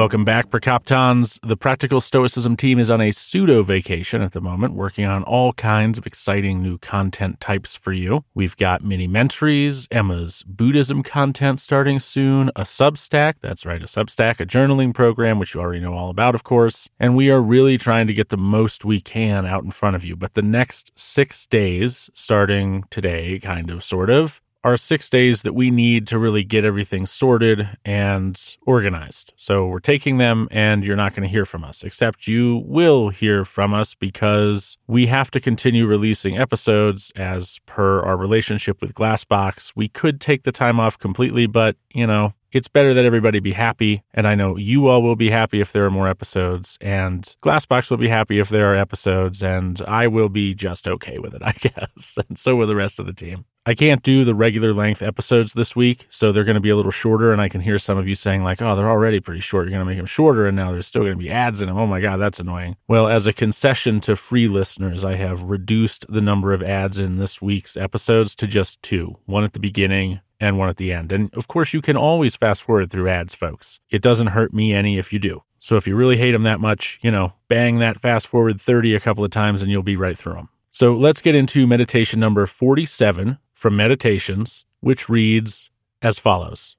Welcome back, Prokoptons. The Practical Stoicism team is on a pseudo vacation at the moment, working on all kinds of exciting new content types for you. We've got mini mentries, Emma's Buddhism content starting soon, a Substack, that's right, a Substack, a journaling program, which you already know all about, of course. And we are really trying to get the most we can out in front of you. But the next six days, starting today, kind of, sort of, are six days that we need to really get everything sorted and organized. So we're taking them, and you're not going to hear from us, except you will hear from us because we have to continue releasing episodes as per our relationship with Glassbox. We could take the time off completely, but, you know, it's better that everybody be happy. And I know you all will be happy if there are more episodes, and Glassbox will be happy if there are episodes, and I will be just okay with it, I guess. And so will the rest of the team. I can't do the regular length episodes this week, so they're going to be a little shorter. And I can hear some of you saying, like, oh, they're already pretty short. You're going to make them shorter, and now there's still going to be ads in them. Oh my God, that's annoying. Well, as a concession to free listeners, I have reduced the number of ads in this week's episodes to just two one at the beginning and one at the end. And of course, you can always fast forward through ads, folks. It doesn't hurt me any if you do. So if you really hate them that much, you know, bang that fast forward 30 a couple of times and you'll be right through them. So let's get into meditation number 47 from Meditations, which reads as follows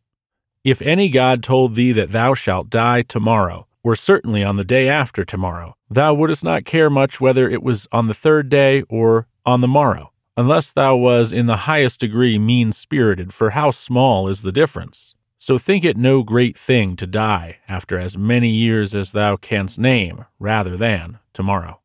If any God told thee that thou shalt die tomorrow, or certainly on the day after tomorrow, thou wouldst not care much whether it was on the third day or on the morrow, unless thou was in the highest degree mean spirited, for how small is the difference? So think it no great thing to die after as many years as thou canst name, rather than tomorrow.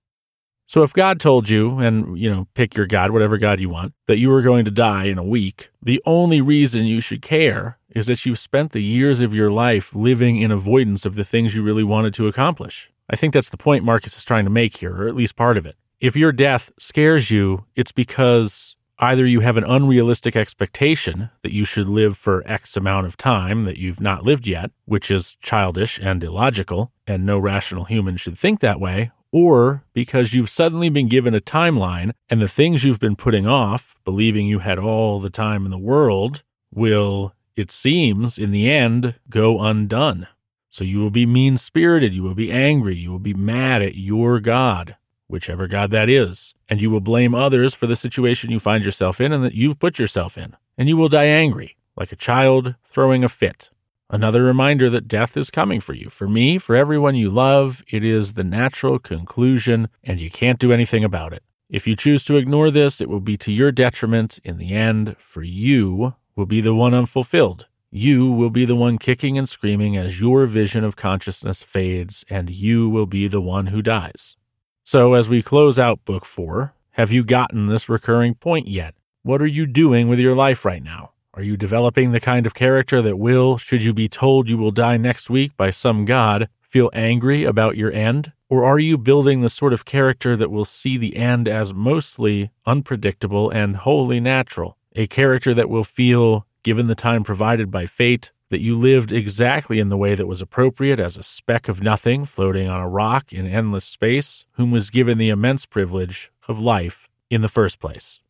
So if God told you, and you know, pick your God, whatever God you want, that you were going to die in a week, the only reason you should care is that you've spent the years of your life living in avoidance of the things you really wanted to accomplish. I think that's the point Marcus is trying to make here, or at least part of it. If your death scares you, it's because either you have an unrealistic expectation that you should live for X amount of time that you've not lived yet, which is childish and illogical, and no rational human should think that way, or because you've suddenly been given a timeline and the things you've been putting off, believing you had all the time in the world, will, it seems, in the end, go undone. So you will be mean spirited, you will be angry, you will be mad at your God, whichever God that is, and you will blame others for the situation you find yourself in and that you've put yourself in. And you will die angry, like a child throwing a fit. Another reminder that death is coming for you. For me, for everyone you love, it is the natural conclusion, and you can't do anything about it. If you choose to ignore this, it will be to your detriment. In the end, for you will be the one unfulfilled. You will be the one kicking and screaming as your vision of consciousness fades, and you will be the one who dies. So, as we close out Book 4, have you gotten this recurring point yet? What are you doing with your life right now? Are you developing the kind of character that will, should you be told you will die next week by some god, feel angry about your end? Or are you building the sort of character that will see the end as mostly unpredictable and wholly natural? A character that will feel, given the time provided by fate, that you lived exactly in the way that was appropriate as a speck of nothing floating on a rock in endless space, whom was given the immense privilege of life in the first place.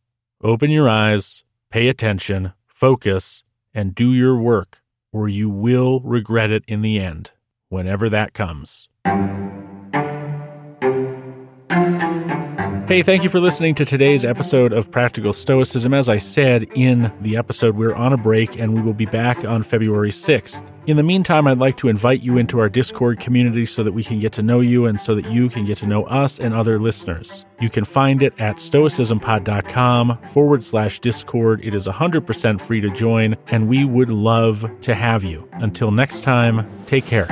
Open your eyes, pay attention, focus, and do your work, or you will regret it in the end, whenever that comes. Hey, thank you for listening to today's episode of Practical Stoicism. As I said in the episode, we're on a break and we will be back on February 6th. In the meantime, I'd like to invite you into our Discord community so that we can get to know you and so that you can get to know us and other listeners. You can find it at stoicismpod.com forward slash Discord. It is 100% free to join, and we would love to have you. Until next time, take care.